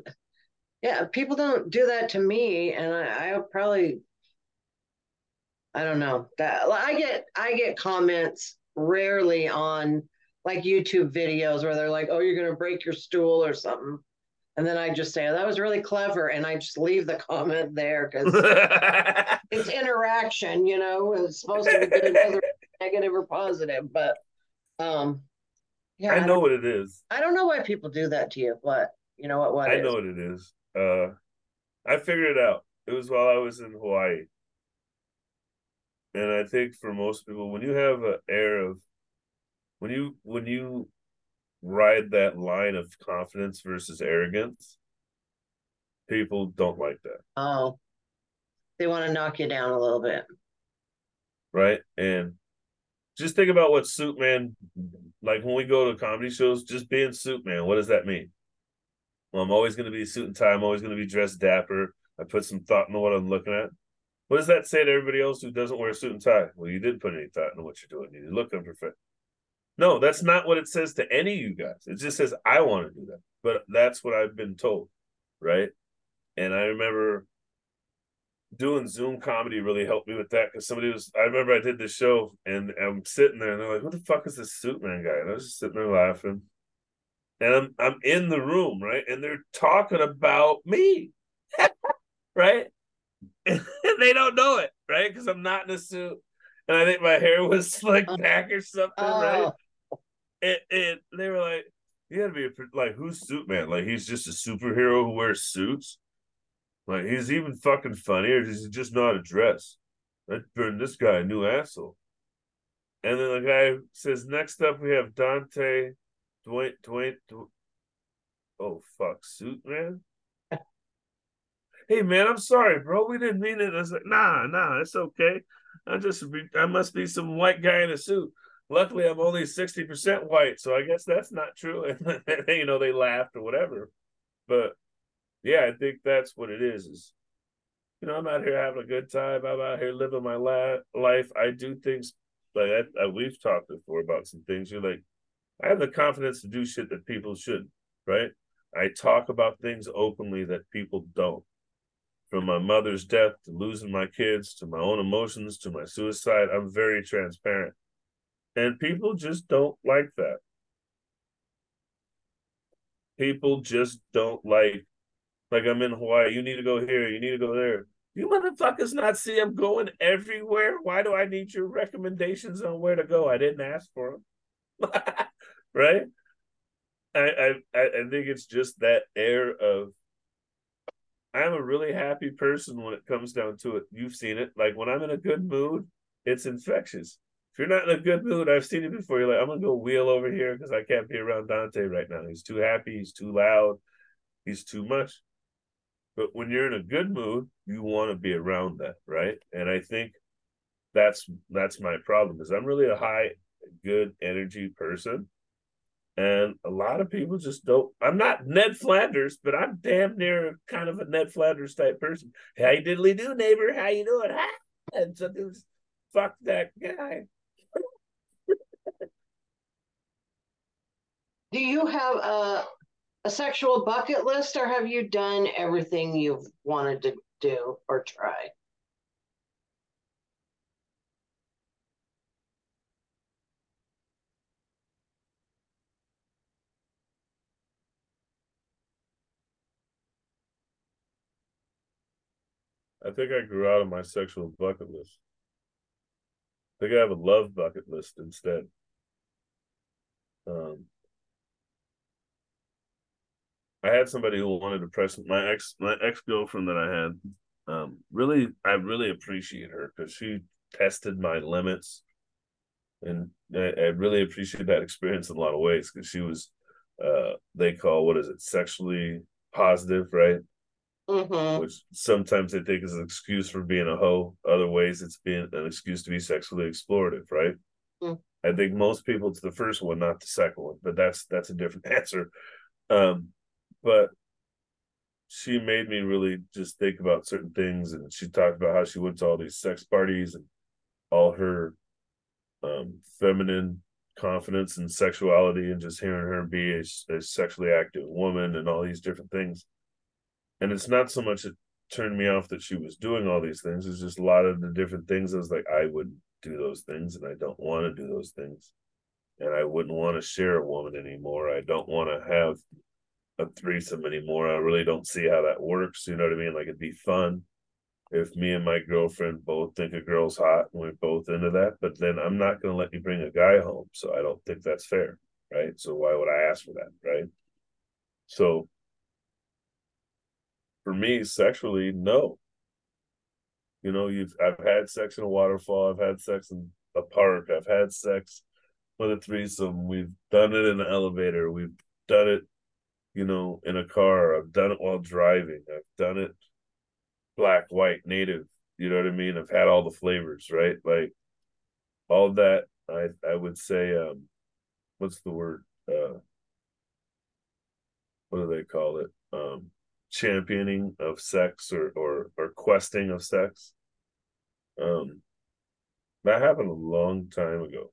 [SPEAKER 1] Yeah, people don't do that to me, and I, I probably. I don't know that I get I get comments rarely on like YouTube videos where they're like, "Oh, you're gonna break your stool" or something, and then I just say, oh, "That was really clever," and I just leave the comment there because it's interaction, you know. It's supposed to be whether negative or positive, but um, yeah,
[SPEAKER 2] I
[SPEAKER 1] I,
[SPEAKER 2] know what it is.
[SPEAKER 1] I don't know why people do that to you. but you know? What what
[SPEAKER 2] I know what it is. Uh, I figured it out. It was while I was in Hawaii, and I think for most people, when you have an air of when you when you ride that line of confidence versus arrogance, people don't like that,
[SPEAKER 1] Oh, they want to knock you down a little bit.
[SPEAKER 2] right? And just think about what suit man like when we go to comedy shows, just being suit man, what does that mean? Well, I'm always going to be suit and tie. I'm always going to be dressed dapper. I put some thought into what I'm looking at. What does that say to everybody else who doesn't wear a suit and tie? Well, you didn't put any thought into what you're doing. You look unprofessional. No, that's not what it says to any of you guys. It just says I want to do that. But that's what I've been told, right? And I remember doing Zoom comedy really helped me with that because somebody was. I remember I did this show and I'm sitting there and they're like, "Who the fuck is this suit man guy?" And I was just sitting there laughing, and I'm I'm in the room, right? And they're talking about me, right? And they don't know it, right? Because I'm not in a suit, and I think my hair was slicked oh, back or something, right?
[SPEAKER 1] Oh.
[SPEAKER 2] And, and they were like, "You gotta be a, like, who's suit man? Like he's just a superhero who wears suits." Like he's even fucking funny, or does he just not a to dress? That turned this guy a new asshole. And then the guy says, next up we have Dante Dwayne. Dwayne oh fuck, suit man. hey man, I'm sorry, bro. We didn't mean it. I was like, nah, nah, it's okay. I just I must be some white guy in a suit. Luckily, I'm only sixty percent white, so I guess that's not true. And you know, they laughed or whatever. But yeah, I think that's what it is. Is you know, I'm out here having a good time. I'm out here living my la- life. I do things like I, I, we've talked before about some things. You're like, I have the confidence to do shit that people shouldn't, right? I talk about things openly that people don't. From my mother's death to losing my kids to my own emotions to my suicide, I'm very transparent. And people just don't like that. People just don't like, like I'm in Hawaii, you need to go here, you need to go there. You motherfuckers not see I'm going everywhere? Why do I need your recommendations on where to go? I didn't ask for them. right? I, I I think it's just that air of I'm a really happy person when it comes down to it. You've seen it. Like when I'm in a good mood, it's infectious. If you're not in a good mood, I've seen it before. You're like, I'm gonna go wheel over here because I can't be around Duante right now. He's too happy, he's too loud, he's too much. But when you're in a good mood, you want to be around that, right? And I think that's that's my problem is I'm really a high good energy person and a lot of people just don't. I'm not Ned Flanders, but I'm damn near kind of a Ned Flanders type person. Hey, diddly do, neighbor. How you doing? Ha! And so fuck that guy.
[SPEAKER 1] Do you have a a sexual bucket list, or have you done everything you've wanted to do or try?
[SPEAKER 2] I think I grew out of my sexual bucket list. I think I have a love bucket list instead. Um, I had somebody who wanted to press my ex my ex girlfriend that I had. Um, really, I really appreciate her because she tested my limits, and I, I, really appreciate that experience in a lot of ways because she was, uh, they call what is it, sexually positive, right?
[SPEAKER 1] mm-hmm.
[SPEAKER 2] which sometimes they think is an excuse for being a hoe. Other ways, it's being an excuse to be sexually explorative, right? Mm. I think most people it's the first one, not the second one, but that's that's a different answer. Um, but she made me really just think about certain things, and she talked about how she went to all these sex parties and all her um, feminine confidence and sexuality, and just hearing her be a, a sexually active woman and all these different things and it's not so much it turned me off that she was doing all these things. It's just a lot of the different things. I was like, I wouldn't do those things, and I don't want to do those things, and I wouldn't want to share a woman anymore. I don't want to have a threesome anymore. I really don't see how that works. You know what I mean? Like it'd be fun if me and my girlfriend both think a girl's hot and we're both into that, but then I'm not going to let you bring a guy home. So I don't think that's fair. Right. So why would I ask for that? Right. So for me, sexually, no. You know, you've I've had sex in a waterfall, I've had sex in a park, I've had sex with a threesome, we've done it in an elevator, we've done it, you know, in a car, I've done it while driving, I've done it black, white, native, you know what I mean? I've had all the flavors, right? Like all that I I would say um what's the word? Uh what do they call it? Um championing of sex or or or questing of sex. Um, that happened a long time ago.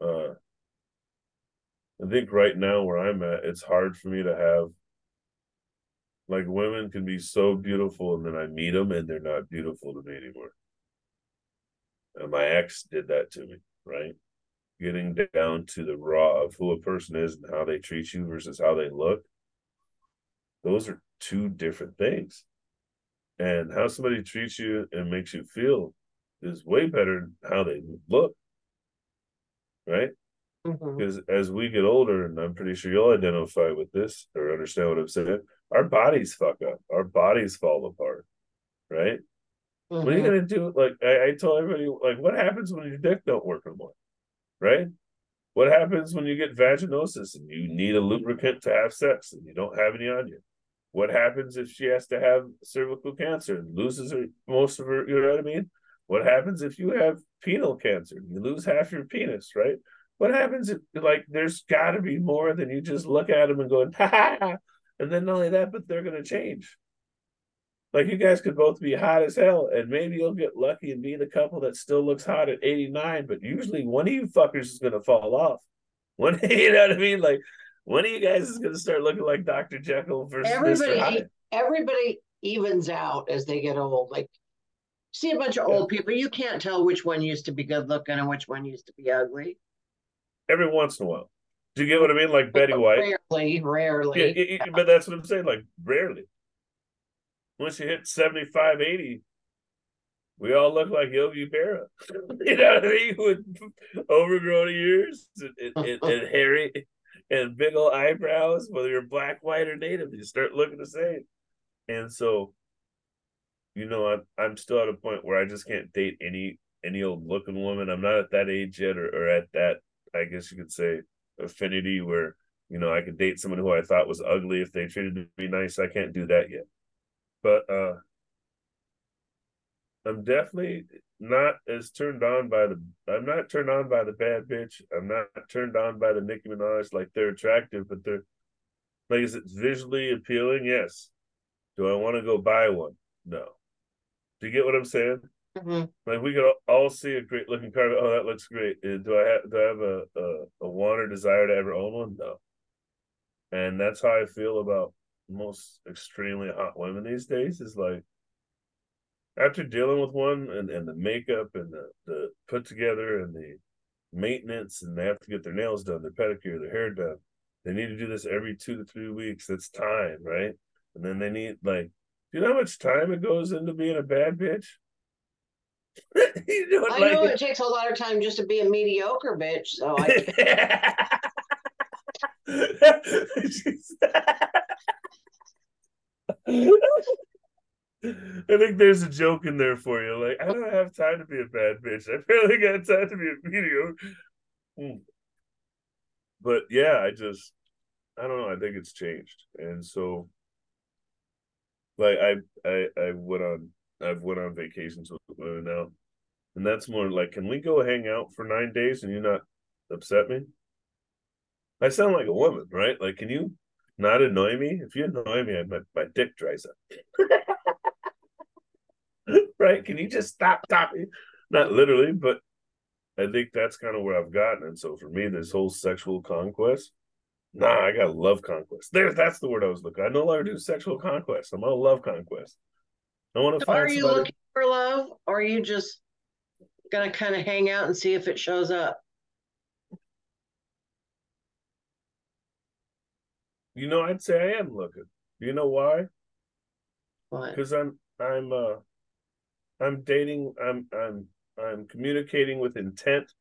[SPEAKER 2] Uh, I think right now where I'm at, it's hard for me to have like women can be so beautiful and then I meet them and they're not beautiful to me anymore. And my ex did that to me, right? Getting down to the raw of who a person is and how they treat you versus how they look those are two different things. And how somebody treats you and makes you feel is way better than how they look. Right? Mm-hmm. Because as we get older, and I'm pretty sure you'll identify with this or understand what I'm saying, our bodies fuck up, our bodies fall apart, right? Mm-hmm. What are you mm-hmm. gonna do? Like I, I told everybody, like what happens when your dick don't work anymore? Right? What happens when you get vaginosis and you need a lubricant to have sex and you don't have any on you? What happens if she has to have cervical cancer and loses her most of her, you know what I mean? What happens if you have penile cancer and you lose half your penis, right? What happens if like there's gotta be more than you just look at them and go, ha ha, and then not only that, but they're gonna change. Like you guys could both be hot as hell, and maybe you'll get lucky and be the couple that still looks hot at 89, but usually one of you fuckers is gonna fall off. One you know what I mean? Like one of you guys is gonna start looking like Dr. Jekyll versus everybody.
[SPEAKER 1] Everybody evens out as they get old. Like see a bunch of yeah. old people, you can't tell which one used to be good looking and which one used to be ugly.
[SPEAKER 2] Every once in a while. Do you get what I mean? Like Betty White.
[SPEAKER 1] Rarely, rarely.
[SPEAKER 2] Yeah, it, but that's what I'm saying. Like rarely once you hit 75, 80, we all look like Yogi Berra. you know what I mean? With overgrown ears and, and, and, hairy and big old eyebrows, whether you're black, white, or native, you start looking the same. And so, you know, I'm I'm still at a point where I just can't date any any old looking woman. I'm not at that age yet, or, or at that, I guess you could say, affinity where you know I could date someone who I thought was ugly if they treated me nice. I can't do that yet but uh I'm definitely not as turned on by the I'm not turned on by the bad bitch. I'm not turned on by the Nicki Minaj. Like they're attractive, but they're like is it visually appealing? Yes. Do I want to go buy one? No. Do you get what I'm saying? Mm-hmm. Like we could all see a great looking car. Oh, that looks great. Uh, do I have do I have a, a, a want or desire to ever own one? No. And that's how I feel about most extremely hot women these days is like after dealing with one and, and the makeup and the, the put together and the maintenance and they have to get their nails done, their pedicure, their hair done. They need to do this every two to three weeks. That's time, right? And then they need like, do you know how much time it goes into being a bad bitch?
[SPEAKER 1] you know, I like, know it takes a lot of time just to be a mediocre bitch. So I.
[SPEAKER 2] I think there's a joke in there for you. Like, I don't have time to be a bad bitch. I barely got time to be a mediocre. Hmm. But yeah, I just, I don't know. I think it's changed, and so, like, I, I, I went on, I've went on vacations with women now, and that's more like, can we go hang out for nine days and you not upset me? I sound like a woman, right? Like, can you not annoy me. If you annoy me, my, my dick dries up. right? Can you just stop talking? Not literally, but I think that's kind of where I've gotten. And so for me, this whole sexual conquest, nah, I got love conquest. There, that's the word I was looking. I no longer do sexual conquest. I'm all love conquest. I want to so find.
[SPEAKER 1] Are you somebody... looking for love, or are you just gonna kind of hang out and see if it shows up?
[SPEAKER 2] You know, I'd say I am looking. Do you know why?
[SPEAKER 1] Why?
[SPEAKER 2] Because I'm I'm uh I'm dating. I'm I'm I'm communicating with intent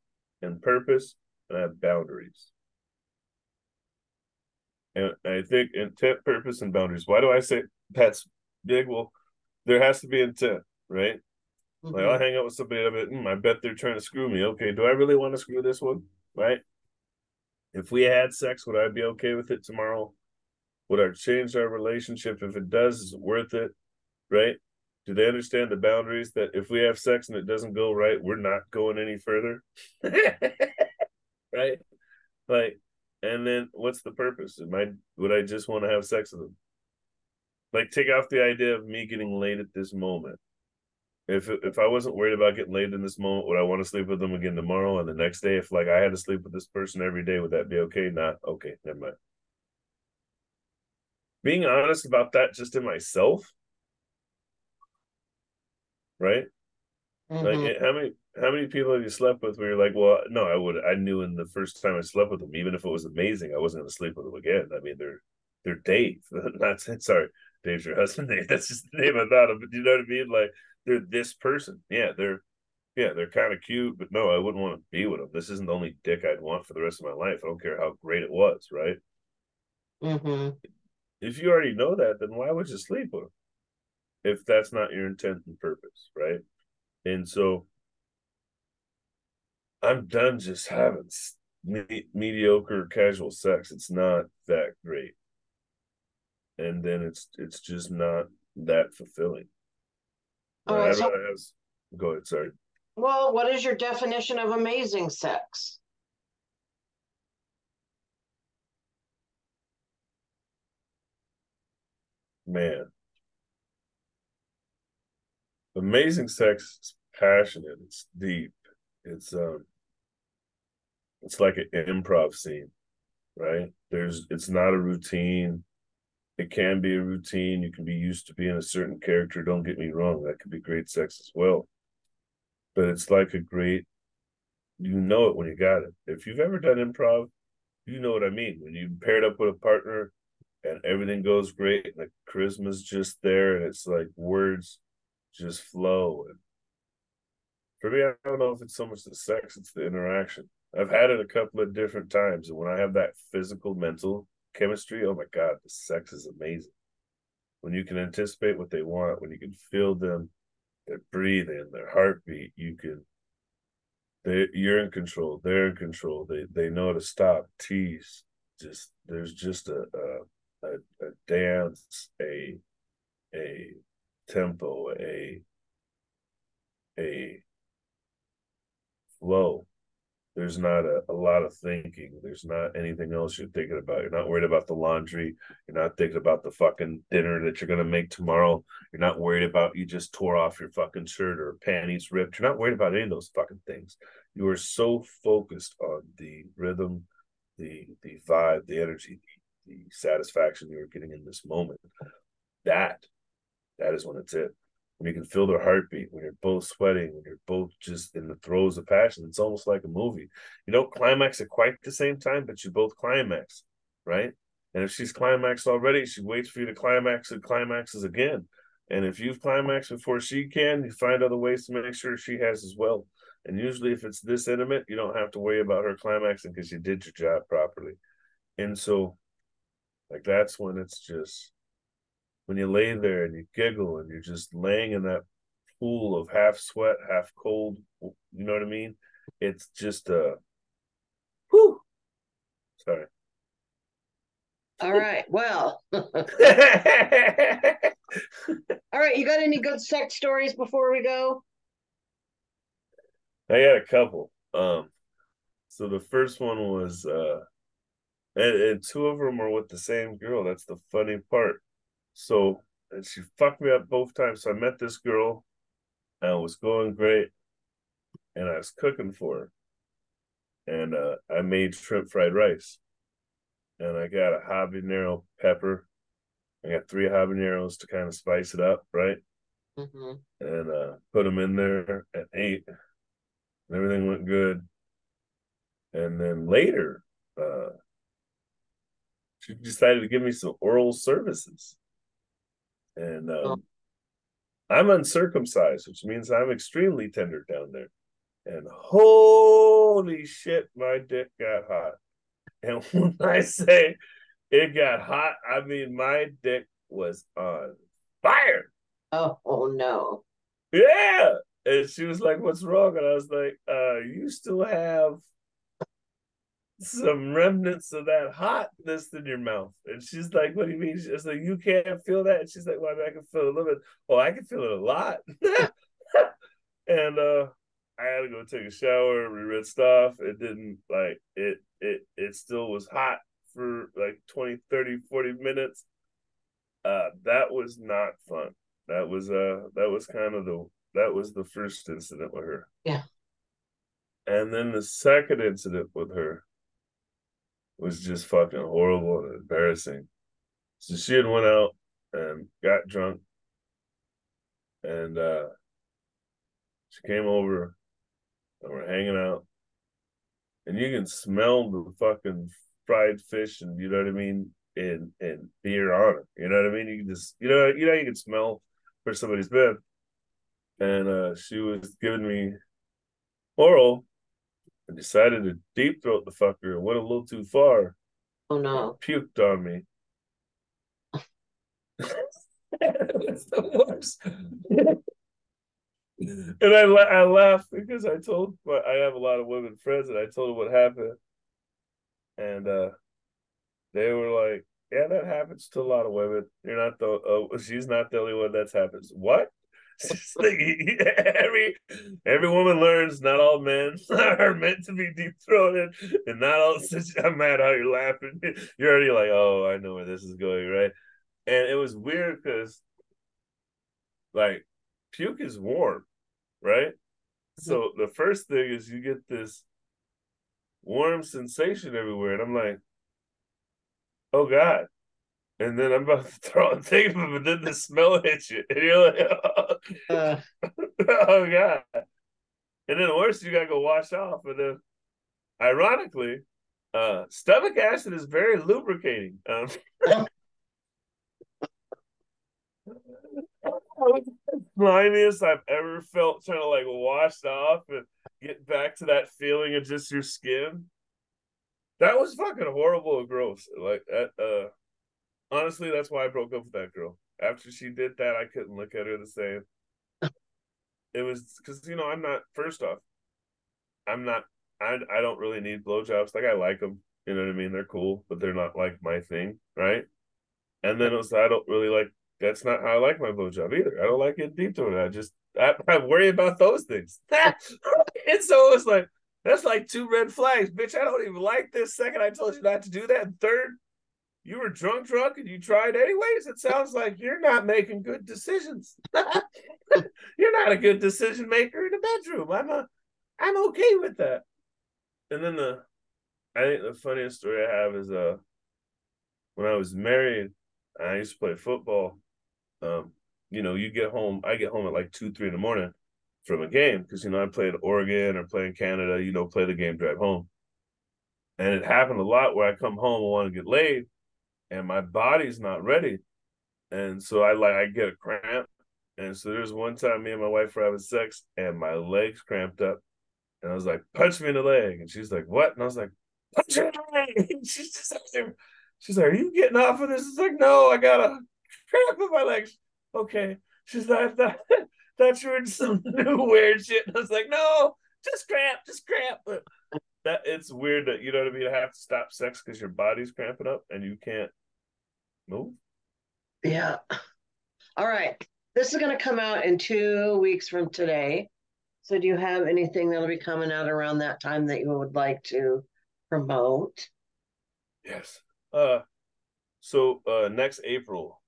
[SPEAKER 2] and purpose, and I have boundaries. And I think intent, purpose, and boundaries. Why do I say that's big? Well, there has to be intent, right? Mm-hmm. Like I'll hang out with somebody. I bet, mm, I bet they're trying to screw me. Okay, do I really want to screw this one? Right? If we had sex, would I be okay with it tomorrow? Would I change our relationship? If it does, is it worth it? Right? Do they understand the boundaries that if we have sex and it doesn't go right, we're not going any further? right? Like, and then what's the purpose? Am I would I just want to have sex with them? Like, take off the idea of me getting laid at this moment. If if I wasn't worried about getting laid in this moment, would I want to sleep with them again tomorrow and the next day? If like I had to sleep with this person every day, would that be okay? Not okay. Never mind being honest about that just in myself right mm-hmm. like how many how many people have you slept with where you're like well no i would i knew in the first time i slept with them even if it was amazing i wasn't going to sleep with them again i mean they're they're dave not sorry dave's your husband that's just the name i thought of but you know what i mean like they're this person yeah they're yeah they're kind of cute but no i wouldn't want to be with them this isn't the only dick i'd want for the rest of my life i don't care how great it was right
[SPEAKER 1] mm-hmm
[SPEAKER 2] if you already know that, then why would you sleep with him? if that's not your intent and purpose, right? And so I'm done just having me- mediocre casual sex. It's not that great. And then it's it's just not that fulfilling.
[SPEAKER 1] All right, so,
[SPEAKER 2] go ahead, sorry.
[SPEAKER 1] Well, what is your definition of amazing sex?
[SPEAKER 2] Man. Amazing sex is passionate, it's deep. It's um it's like an improv scene, right? There's it's not a routine. It can be a routine. You can be used to being a certain character. Don't get me wrong. That could be great sex as well. But it's like a great, you know it when you got it. If you've ever done improv, you know what I mean. When you paired up with a partner and everything goes great and the charisma's just there and it's like words just flow. And for me, I don't know if it's so much the sex, it's the interaction. I've had it a couple of different times. And when I have that physical, mental chemistry, oh my God, the sex is amazing. When you can anticipate what they want, when you can feel them, their breathing, their heartbeat, you can they you're in control, they're in control, they they know to stop, tease. Just there's just a a, a, a dance, a a tempo, a a flow there's not a, a lot of thinking. There's not anything else you're thinking about. You're not worried about the laundry. You're not thinking about the fucking dinner that you're gonna make tomorrow. You're not worried about you just tore off your fucking shirt or panties ripped. You're not worried about any of those fucking things. You are so focused on the rhythm, the the vibe, the energy, the, the satisfaction you are getting in this moment. That that is when it's it when you can feel their heartbeat, when you're both sweating, when you're both just in the throes of passion. It's almost like a movie. You don't climax at quite the same time, but you both climax, right? And if she's climaxed already, she waits for you to climax and climaxes again. And if you've climaxed before she can, you find other ways to make sure she has as well. And usually, if it's this intimate, you don't have to worry about her climaxing because you did your job properly. And so, like, that's when it's just when you lay there and you giggle and you're just laying in that pool of half sweat, half cold, you know what I mean? It's just uh whew. Sorry.
[SPEAKER 1] All right. Well. All right. You got any good sex stories before we go?
[SPEAKER 2] I got a couple. Um, so the first one was, uh, and, and two of them are with the same girl. That's the funny part. So and she fucked me up both times. So I met this girl and it was going great. And I was cooking for her. And uh, I made shrimp fried rice. And I got a habanero pepper. I got three habaneros to kind of spice it up, right? Mm-hmm. And uh, put them in there and ate. And everything went good. And then later, uh, she decided to give me some oral services. And um, oh. I'm uncircumcised, which means I'm extremely tender down there. And holy shit, my dick got hot. And when I say it got hot, I mean my dick was on fire.
[SPEAKER 1] Oh, oh no.
[SPEAKER 2] Yeah. And she was like, What's wrong? And I was like, uh, you still have some remnants of that hotness in your mouth. And she's like, What do you mean? She's like, You can't feel that? And she's like, Well, I, mean, I can feel a little bit. Oh, I can feel it a lot. and uh I had to go take a shower, re stuff. It didn't like it it it still was hot for like 20, 30, 40 minutes. Uh that was not fun. That was uh that was kind of the that was the first incident with her.
[SPEAKER 1] Yeah.
[SPEAKER 2] And then the second incident with her was just fucking horrible and embarrassing. So she had went out and got drunk, and uh, she came over, and we're hanging out, and you can smell the fucking fried fish, and you know what I mean, and and beer on it. You know what I mean? You can just you know you know you can smell where somebody's been, and uh, she was giving me oral I decided to deep throat the fucker and went a little too far.
[SPEAKER 1] Oh no.
[SPEAKER 2] Puked on me. it's the worst. and I I laughed because I told my, I have a lot of women friends, and I told them what happened, and uh, they were like, "Yeah, that happens to a lot of women. You're not the uh, she's not the only one that's happens." What? like, every every woman learns not all men are meant to be deep throated, and not all. I'm mad how you're laughing. You're already like, oh, I know where this is going, right? And it was weird because, like, puke is warm, right? Mm-hmm. So the first thing is you get this warm sensation everywhere, and I'm like, oh god. And then I'm about to throw a thing, but then the smell hits you, and you're like, oh, uh. oh god. And then worse, you gotta go wash off, and then, ironically, uh, stomach acid is very lubricating. Um, slimiest I've ever felt trying to like wash off and get back to that feeling of just your skin. That was fucking horrible and gross. Like that uh honestly, that's why I broke up with that girl. After she did that, I couldn't look at her the same. it was because you know I'm not. First off, I'm not. I I don't really need blowjobs. Like I like them. You know what I mean? They're cool, but they're not like my thing, right? And then it was I don't really like. That's not how I like my blowjob either. I don't like it deep to it. I just I, I worry about those things. and so it's like that's like two red flags, bitch. I don't even like this. Second, I told you not to do that. Third, you were drunk, drunk, and you tried anyways. It sounds like you're not making good decisions. you're not a good decision maker in the bedroom. I'm a, I'm okay with that. And then the, I think the funniest story I have is uh, when I was married, I used to play football. Um, you know, you get home. I get home at like two, three in the morning from a game because you know I played Oregon or play in Canada. You know, play the game, drive home. And it happened a lot where I come home and want to get laid, and my body's not ready. And so I like I get a cramp. And so there's one time me and my wife were having sex and my legs cramped up. And I was like, punch me in the leg. And she's like, what? And I was like, punch me in the leg. And she's just she's like, Are you getting off of this? It's like, no, I got a cramp in my legs. Okay. She's like, that thought you were some new weird shit. And I was like, no, just cramp, just cramp. But that it's weird that you know what I mean. I have to stop sex because your body's cramping up and you can't move.
[SPEAKER 1] Yeah. All right. This is going to come out in two weeks from today. So, do you have anything that'll be coming out around that time that you would like to promote?
[SPEAKER 2] Yes. Uh, so uh, next April,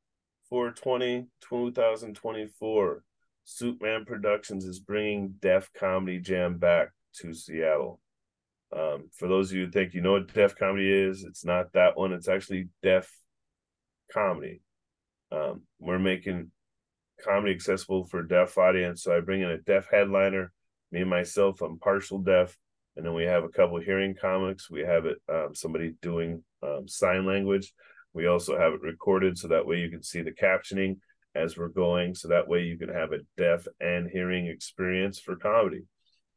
[SPEAKER 2] 420, 2024, Suitman Productions is bringing Def Comedy Jam back to Seattle. Um, for those of you who think you know what deaf Comedy is, it's not that one. It's actually deaf Comedy. Um, we're making comedy accessible for deaf audience. So I bring in a deaf headliner. Me and myself, I'm partial deaf, and then we have a couple hearing comics. We have it um, somebody doing um, sign language. We also have it recorded so that way you can see the captioning as we're going. So that way you can have a deaf and hearing experience for comedy.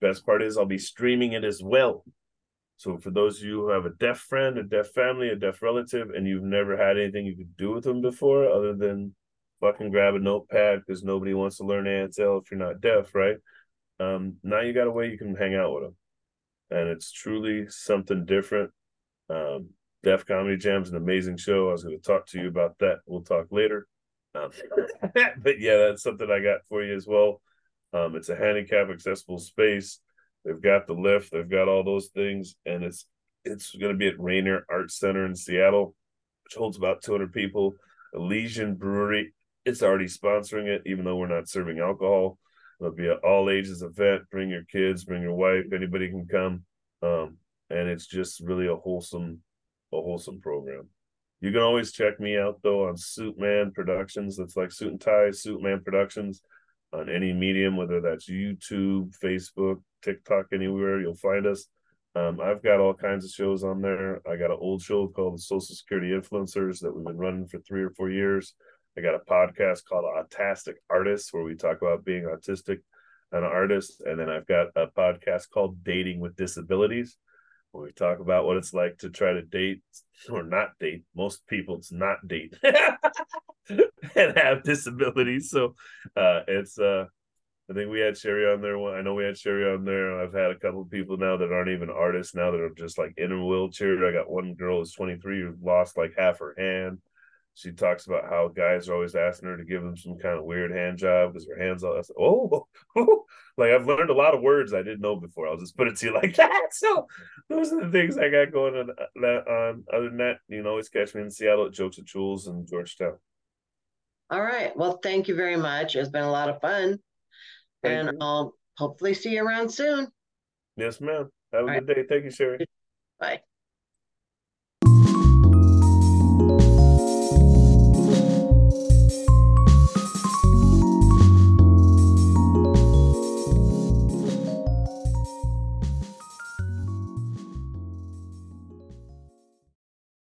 [SPEAKER 2] Best part is I'll be streaming it as well. So for those of you who have a deaf friend, a deaf family, a deaf relative, and you've never had anything you could do with them before other than fucking grab a notepad because nobody wants to learn ASL if you're not deaf, right? Um, now you got a way you can hang out with them. And it's truly something different. Um, Def Comedy Jam's an amazing show. I was going to talk to you about that. We'll talk later. Um, but yeah, that's something I got for you as well. Um, it's a handicap accessible space. They've got the lift. They've got all those things, and it's it's going to be at Rainier Arts Center in Seattle, which holds about 200 people. Elysian Brewery, it's already sponsoring it, even though we're not serving alcohol. It'll be an all ages event. Bring your kids, bring your wife. Anybody can come, um, and it's just really a wholesome, a wholesome program. You can always check me out though on Suitman Productions. That's like Suit and Tie, Suitman Productions on any medium, whether that's YouTube, Facebook, TikTok, anywhere you'll find us. Um, I've got all kinds of shows on there. I got an old show called the Social Security Influencers that we've been running for three or four years. I got a podcast called Autistic Artists where we talk about being autistic and an artist. And then I've got a podcast called Dating with Disabilities where we talk about what it's like to try to date or not date. Most people, it's not date. and have disabilities. So uh, it's uh, I think we had Cheri on there. I know we had Cheri on there. I've had a couple of people now that aren't even artists now that are just like in a wheelchair. I got one girl who's 23 who lost like half her hand. She talks about how guys are always asking her to give them some kind of weird hand job because her hands all. Oh, oh, like I've learned a lot of words I didn't know before. I'll just put it to you like that. So those are the things I got going on. Uh, that on other than that, you know, always catch me in Seattle at Jokes and Jules and Georgetown.
[SPEAKER 1] All right. Well, thank you very much. It's been a lot of fun. And you. I'll hopefully see you around soon.
[SPEAKER 2] Yes, ma'am. Have a All good right. day. Thank you, Cheri.
[SPEAKER 1] Bye.